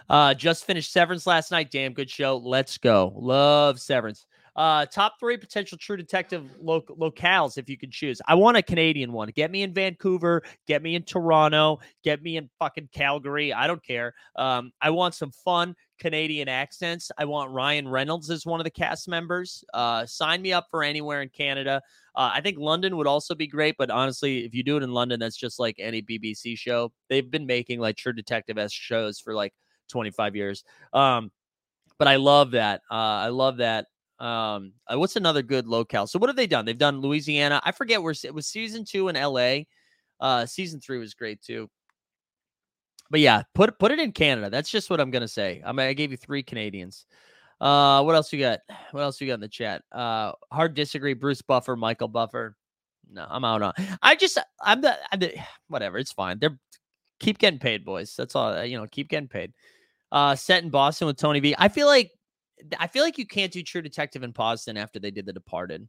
uh, just finished Severance last night. Damn good show. Let's go. Love Severance. Uh, top three potential True Detective lo- locales if you could choose. I want a Canadian one. Get me in Vancouver. Get me in Toronto. Get me in fucking Calgary. I don't care. Um, I want some fun Canadian accents. I want Ryan Reynolds as one of the cast members. Uh, sign me up for anywhere in Canada. Uh, I think London would also be great, but honestly, if you do it in London, that's just like any BBC show. They've been making like True Detective s shows for like 25 years. Um, but I love that. Uh, I love that. Um, uh, what's another good locale? So what have they done? They've done Louisiana. I forget where it was season two in LA. Uh, season three was great too. But yeah, put put it in Canada. That's just what I'm gonna say. I mean, I gave you three Canadians. Uh, what else you got? What else you got in the chat? Uh, hard disagree. Bruce Buffer, Michael Buffer. No, I'm out on. I just, I'm the, I'm the whatever. It's fine. They're keep getting paid, boys. That's all. You know, keep getting paid. Uh, set in Boston with Tony V. I feel like, I feel like you can't do True Detective in Boston after they did The Departed.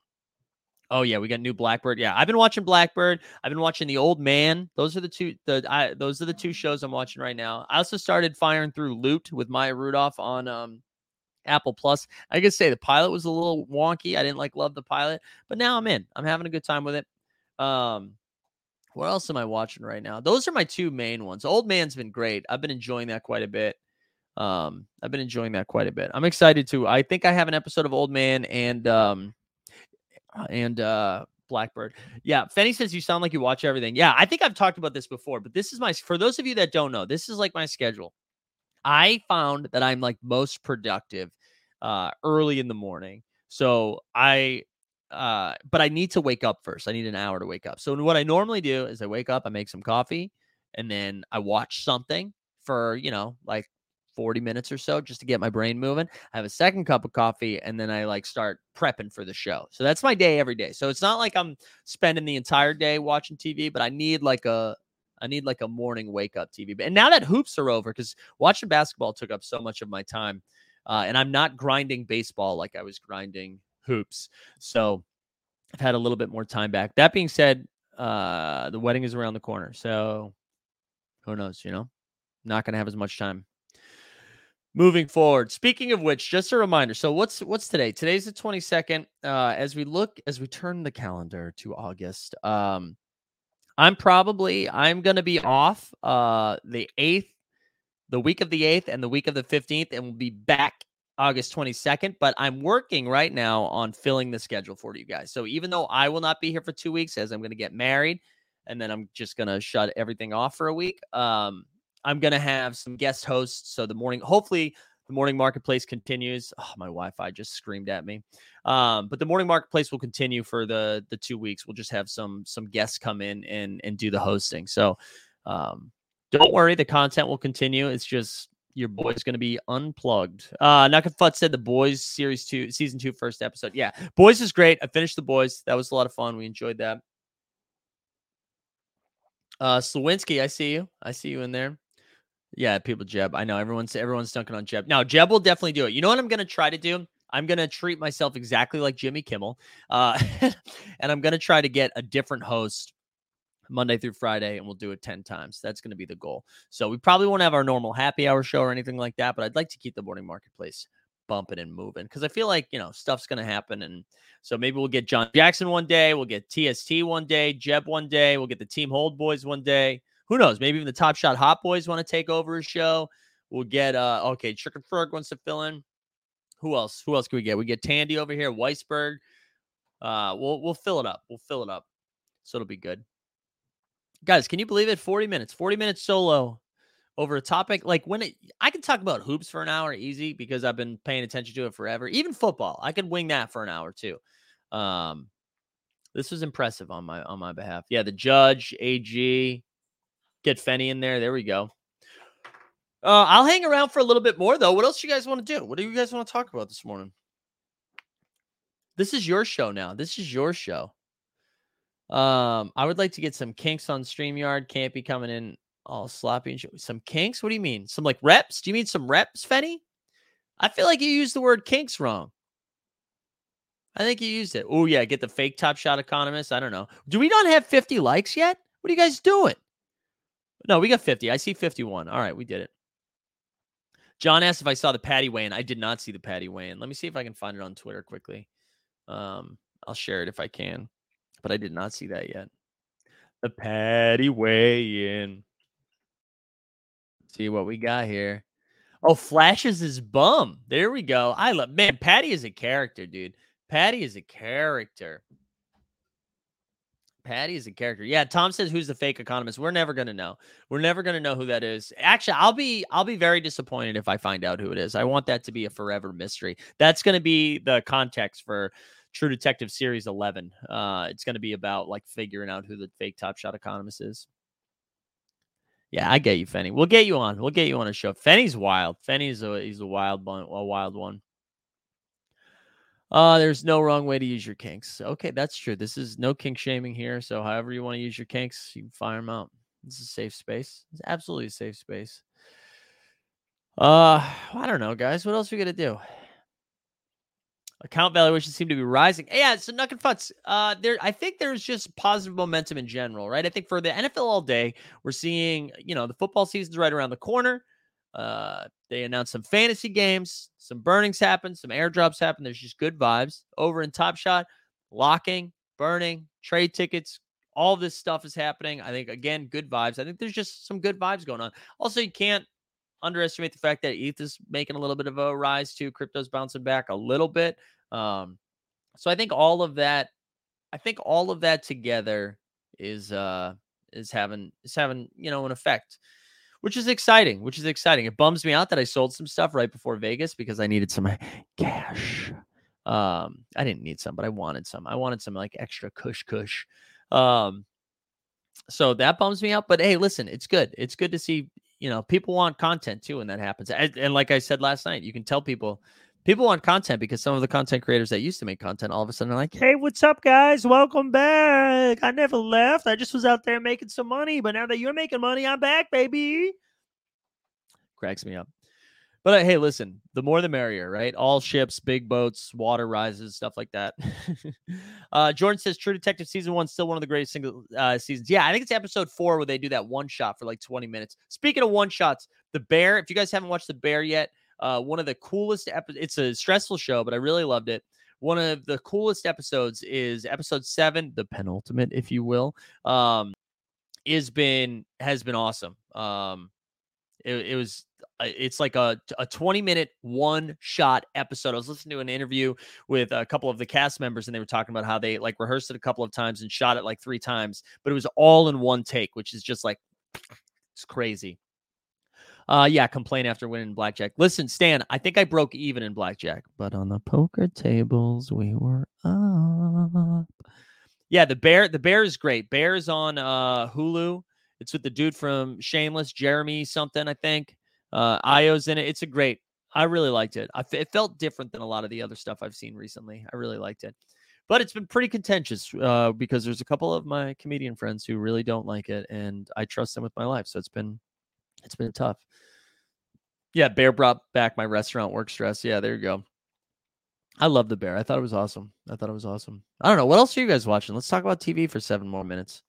Oh yeah, we got new Blackbird. Yeah, I've been watching Blackbird. I've been watching The Old Man. Those are the two. The I, those are the two shows I'm watching right now. I also started firing through Loot with Maya Rudolph on um Apple Plus. I could say the pilot was a little wonky. I didn't like love the pilot, but now I'm in. I'm having a good time with it. Um, what else am I watching right now? Those are my two main ones. Old Man's been great. I've been enjoying that quite a bit. Um, I've been enjoying that quite a bit. I'm excited to. I think I have an episode of Old Man and um and uh Blackbird. Yeah, Fenny says you sound like you watch everything. Yeah, I think I've talked about this before, but this is my for those of you that don't know, this is like my schedule. I found that I'm like most productive uh early in the morning. So I uh but I need to wake up first. I need an hour to wake up. So what I normally do is I wake up, I make some coffee, and then I watch something for, you know, like 40 minutes or so just to get my brain moving. I have a second cup of coffee and then I like start prepping for the show. So that's my day every day. So it's not like I'm spending the entire day watching TV, but I need like a I need like a morning wake up TV. And now that hoops are over, because watching basketball took up so much of my time, uh, and I'm not grinding baseball like I was grinding hoops. So I've had a little bit more time back. That being said, uh, the wedding is around the corner. So who knows, you know? Not gonna have as much time. Moving forward. Speaking of which, just a reminder. So what's what's today? Today's the 22nd. Uh, as we look, as we turn the calendar to August, um, I'm probably I'm gonna be off uh the eighth, the week of the eighth, and the week of the 15th, and we'll be back August 22nd. But I'm working right now on filling the schedule for you guys. So even though I will not be here for two weeks, as I'm gonna get married, and then I'm just gonna shut everything off for a week. Um, I'm gonna have some guest hosts. So the morning, hopefully, the morning marketplace continues. Oh, my Wi-Fi just screamed at me. Um, but the morning marketplace will continue for the the two weeks. We'll just have some some guests come in and and do the hosting. So um, don't worry, the content will continue. It's just your boy's going to be unplugged. Uh, Nakafut said the boys series two, season two, first episode. Yeah, boys is great. I finished the boys. That was a lot of fun. We enjoyed that. Uh, Slawinski, I see you. I see you in there. Yeah, people Jeb. I know everyone's everyone's dunking on Jeb. Now Jeb will definitely do it. You know what I'm gonna try to do? I'm gonna treat myself exactly like Jimmy Kimmel, uh, and I'm gonna try to get a different host Monday through Friday, and we'll do it ten times. That's gonna be the goal. So we probably won't have our normal happy hour show or anything like that, but I'd like to keep the morning marketplace bumping and moving because I feel like you know stuff's gonna happen, and so maybe we'll get John Jackson one day, we'll get TST one day, Jeb one day, we'll get the Team Hold Boys one day who knows? Maybe even the Top Shot Hot Boys want to take over a show. We'll get uh okay, Chicken Ferg wants to fill in. Who else? Who else can we get? We get Tandy over here, Weisberg. Uh we'll we'll fill it up. We'll fill it up. So it'll be good. Guys, can you believe it? 40 minutes, 40 minutes solo over a topic like when it I can talk about hoops for an hour easy because I've been paying attention to it forever. Even football, I could wing that for an hour too. Um this was impressive on my on my behalf. Yeah, the judge, AG, Get Fenny in there. There we go. Uh, I'll hang around for a little bit more though. What else you guys want to do? What do you guys want to talk about this morning? This is your show now. This is your show. Um, I would like to get some kinks on StreamYard. Can't be coming in all sloppy and shit. Some kinks? What do you mean? Some like reps? Do you mean some reps, Fenny? I feel like you used the word kinks wrong. I think you used it. Oh, yeah. Get the fake top shot economist. I don't know. Do we not have 50 likes yet? What are you guys doing? No, we got 50. I see 51. All right, we did it. John asked if I saw the Paddy in. I did not see the Paddy in. Let me see if I can find it on Twitter quickly. Um, I'll share it if I can, but I did not see that yet. The Paddy weigh in. See what we got here. Oh, flashes his bum. There we go. I love man. Paddy is a character, dude. Paddy is a character. Paddy is a character. Yeah, Tom says who's the fake economist. We're never gonna know. We're never gonna know who that is. Actually, I'll be I'll be very disappointed if I find out who it is. I want that to be a forever mystery. That's gonna be the context for True Detective Series 11. Uh, it's gonna be about like figuring out who the fake Top Shot economist is. Yeah, I get you, Fenny. We'll get you on. We'll get you on a show. Fenny's wild. Fenny's a he's a wild one, a wild one. Uh, there's no wrong way to use your kinks. Okay, that's true. This is no kink shaming here. So, however you want to use your kinks, you can fire them out. This is a safe space. It's absolutely a safe space. Uh, I don't know, guys. What else are we gonna do? Account valuations seem to be rising. Yeah, so Nuck and Futz. Uh, there, I think there's just positive momentum in general, right? I think for the NFL all day, we're seeing, you know, the football season's right around the corner. Uh, they announced some fantasy games, some burnings happen, some airdrops happen. There's just good vibes over in Top Shot, locking, burning, trade tickets. All this stuff is happening. I think again, good vibes. I think there's just some good vibes going on. Also, you can't underestimate the fact that ETH is making a little bit of a rise too. Crypto's bouncing back a little bit. Um, so I think all of that, I think all of that together is uh is having is having you know an effect which is exciting, which is exciting. It bums me out that I sold some stuff right before Vegas because I needed some cash. Um, I didn't need some, but I wanted some. I wanted some like extra cush cush. Um, so that bums me out. But hey, listen, it's good. It's good to see, you know, people want content too when that happens. And, and like I said last night, you can tell people people want content because some of the content creators that used to make content all of a sudden are like, hey, what's up, guys? Welcome back. I never left. I just was out there making some money, but now that you're making money, I'm back, baby. Cracks me up. But uh, hey, listen, the more the merrier, right? All ships, big boats, water rises, stuff like that. uh, Jordan says True Detective season one still one of the greatest single uh, seasons. Yeah, I think it's episode four where they do that one shot for like 20 minutes. Speaking of one shots, The Bear. If you guys haven't watched The Bear yet, uh, one of the coolest episodes. It's a stressful show, but I really loved it. One of the coolest episodes is episode seven, the penultimate, if you will. Um, is been has been awesome. Um, it, it was uh, it's like a a 20 minute one shot episode. I was listening to an interview with a couple of the cast members and they were talking about how they like rehearsed it a couple of times and shot it like three times, but it was all in one take, which is just like it's crazy. Uh yeah, complain after winning blackjack. Listen, Stan, I think I broke even in blackjack, but on the poker tables we were up. Yeah, the bear the bear is great. Bear's on uh Hulu. It's with the dude from Shameless, Jeremy something, I think. Uh Ayo's in it. It's a great. I really liked it. I it felt different than a lot of the other stuff I've seen recently. I really liked it. But it's been pretty contentious uh, because there's a couple of my comedian friends who really don't like it, and I trust them with my life. So it's been it's been tough. Yeah, Bear brought back my restaurant work stress. Yeah, there you go. I love the Bear. I thought it was awesome. I thought it was awesome. I don't know. What else are you guys watching? Let's talk about TV for seven more minutes.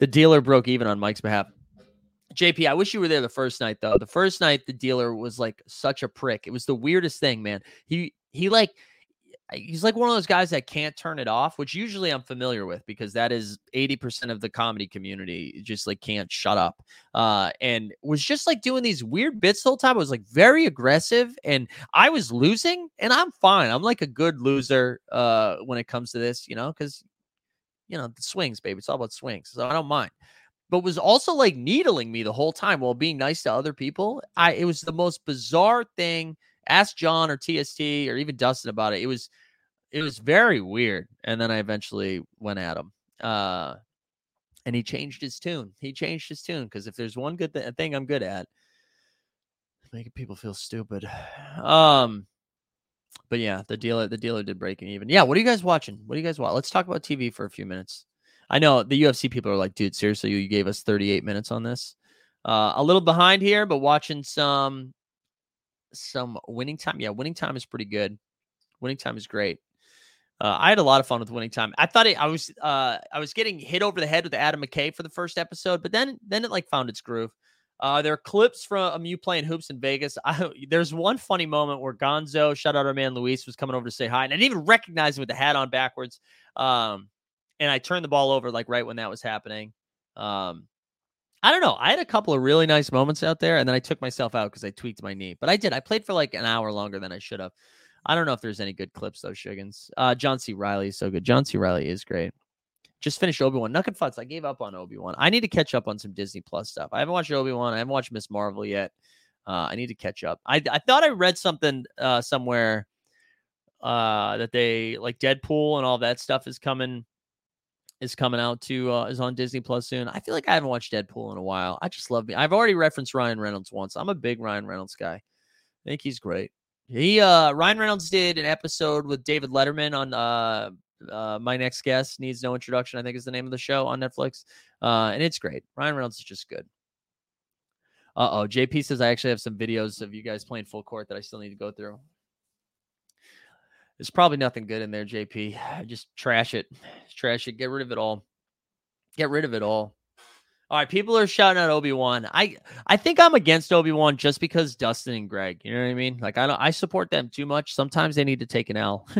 The dealer broke even on Mike's behalf. JP, I wish you were there the first night though. The first night the dealer was like such a prick. It was the weirdest thing, man. He he like he's like one of those guys that can't turn it off, which usually I'm familiar with because that is 80% of the comedy community just like can't shut up. Uh, and was just like doing these weird bits the whole time. I was like very aggressive and I was losing and I'm fine. I'm like a good loser uh, when it comes to this, you know, because, you know, the swings, baby. It's all about swings. So I don't mind. But was also like needling me the whole time while being nice to other people. I it was the most bizarre thing ask John or TST or even Dustin about it. It was it was very weird. And then I eventually went at him. Uh and he changed his tune. He changed his tune because if there's one good th- thing I'm good at, making people feel stupid. Um, but yeah, the dealer the dealer did break even. Yeah, what are you guys watching? What do you guys watch? Let's talk about TV for a few minutes. I know the UFC people are like, dude, seriously, you gave us 38 minutes on this. Uh, a little behind here, but watching some some winning time. Yeah, winning time is pretty good. Winning time is great. Uh, I had a lot of fun with winning time. I thought it, I was uh, I was getting hit over the head with Adam McKay for the first episode, but then then it like found its groove. Uh, there are clips from you playing hoops in Vegas. I, there's one funny moment where Gonzo, shout out our man Luis, was coming over to say hi, and I didn't even recognize him with the hat on backwards. Um, and I turned the ball over like right when that was happening. Um, I don't know. I had a couple of really nice moments out there, and then I took myself out because I tweaked my knee. But I did. I played for like an hour longer than I should have. I don't know if there's any good clips though, Shiggins. Uh, John C. Reilly is so good. John C. Reilly is great. Just finished Obi Wan. Nuck and. I gave up on Obi Wan. I need to catch up on some Disney Plus stuff. I haven't watched Obi Wan. I haven't watched Miss Marvel yet. Uh, I need to catch up. I I thought I read something uh, somewhere uh, that they like Deadpool and all that stuff is coming is coming out to uh, is on Disney Plus soon. I feel like I haven't watched Deadpool in a while. I just love me. I've already referenced Ryan Reynolds once. I'm a big Ryan Reynolds guy. I think he's great. He uh Ryan Reynolds did an episode with David Letterman on uh uh my next guest needs no introduction. I think is the name of the show on Netflix. Uh and it's great. Ryan Reynolds is just good. Uh oh, JP says I actually have some videos of you guys playing full court that I still need to go through. There's probably nothing good in there, JP. Just trash it. Trash it. Get rid of it all. Get rid of it all. All right, people are shouting out Obi Wan. I I think I'm against Obi Wan just because Dustin and Greg. You know what I mean? Like I don't I support them too much. Sometimes they need to take an L.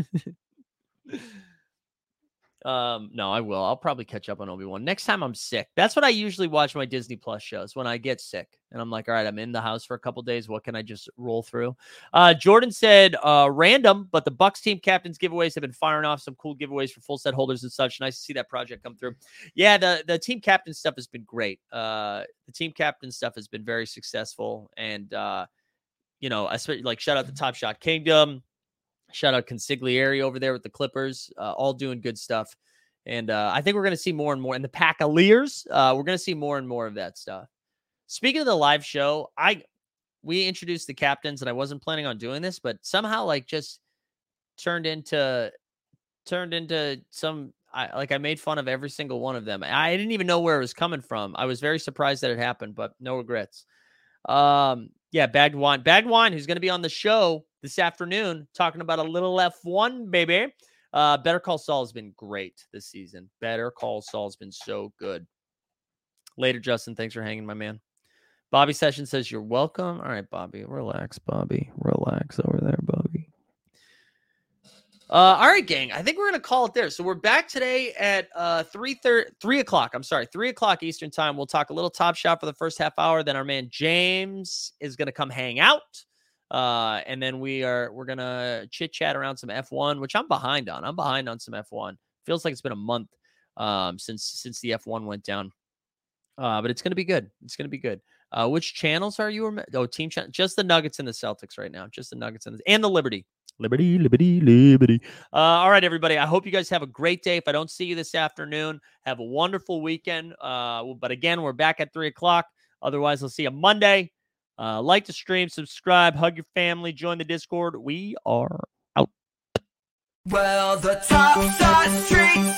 um, no, I will. I'll probably catch up on Obi Wan next time I'm sick. That's what I usually watch my Disney Plus shows when I get sick, and I'm like, all right, I'm in the house for a couple days. What can I just roll through? Uh, Jordan said, uh, random, but the Bucks team captains giveaways have been firing off some cool giveaways for full set holders and such. Nice to see that project come through. Yeah, the the team captain stuff has been great. Uh, the team captain stuff has been very successful, and uh, you know, especially like shout out to Top Shot Kingdom. Shout out Consigliere over there with the Clippers, uh, all doing good stuff. And uh, I think we're going to see more and more in the Packaliers. Uh, we're going to see more and more of that stuff. Speaking of the live show, I we introduced the captains, and I wasn't planning on doing this, but somehow like just turned into turned into some I, like I made fun of every single one of them. I didn't even know where it was coming from. I was very surprised that it happened, but no regrets. Um, yeah, bagged wine, bagged wine, who's going to be on the show this afternoon, talking about a little F1, baby. Uh, Better Call Saul has been great this season. Better Call Saul has been so good. Later, Justin. Thanks for hanging, my man. Bobby Session says you're welcome. All right, Bobby. Relax, Bobby. Relax over there, Bobby. Uh, all right, gang. I think we're gonna call it there. So we're back today at uh three thirty three o'clock. I'm sorry, three o'clock Eastern time. We'll talk a little top shot for the first half hour. Then our man James is gonna come hang out. Uh, and then we are we're gonna chit chat around some F1, which I'm behind on. I'm behind on some F1. Feels like it's been a month um since since the F1 went down. Uh, but it's gonna be good. It's gonna be good. Uh, which channels are you? rem- Oh, team channel. Just the Nuggets and the Celtics right now. Just the Nuggets and the, and the Liberty. Liberty, Liberty, Liberty. Uh, all right, everybody. I hope you guys have a great day. If I don't see you this afternoon, have a wonderful weekend. Uh, but again, we're back at three o'clock. Otherwise, I'll see you Monday. Uh, like the stream, subscribe, hug your family, join the Discord. We are out. Well, the top side street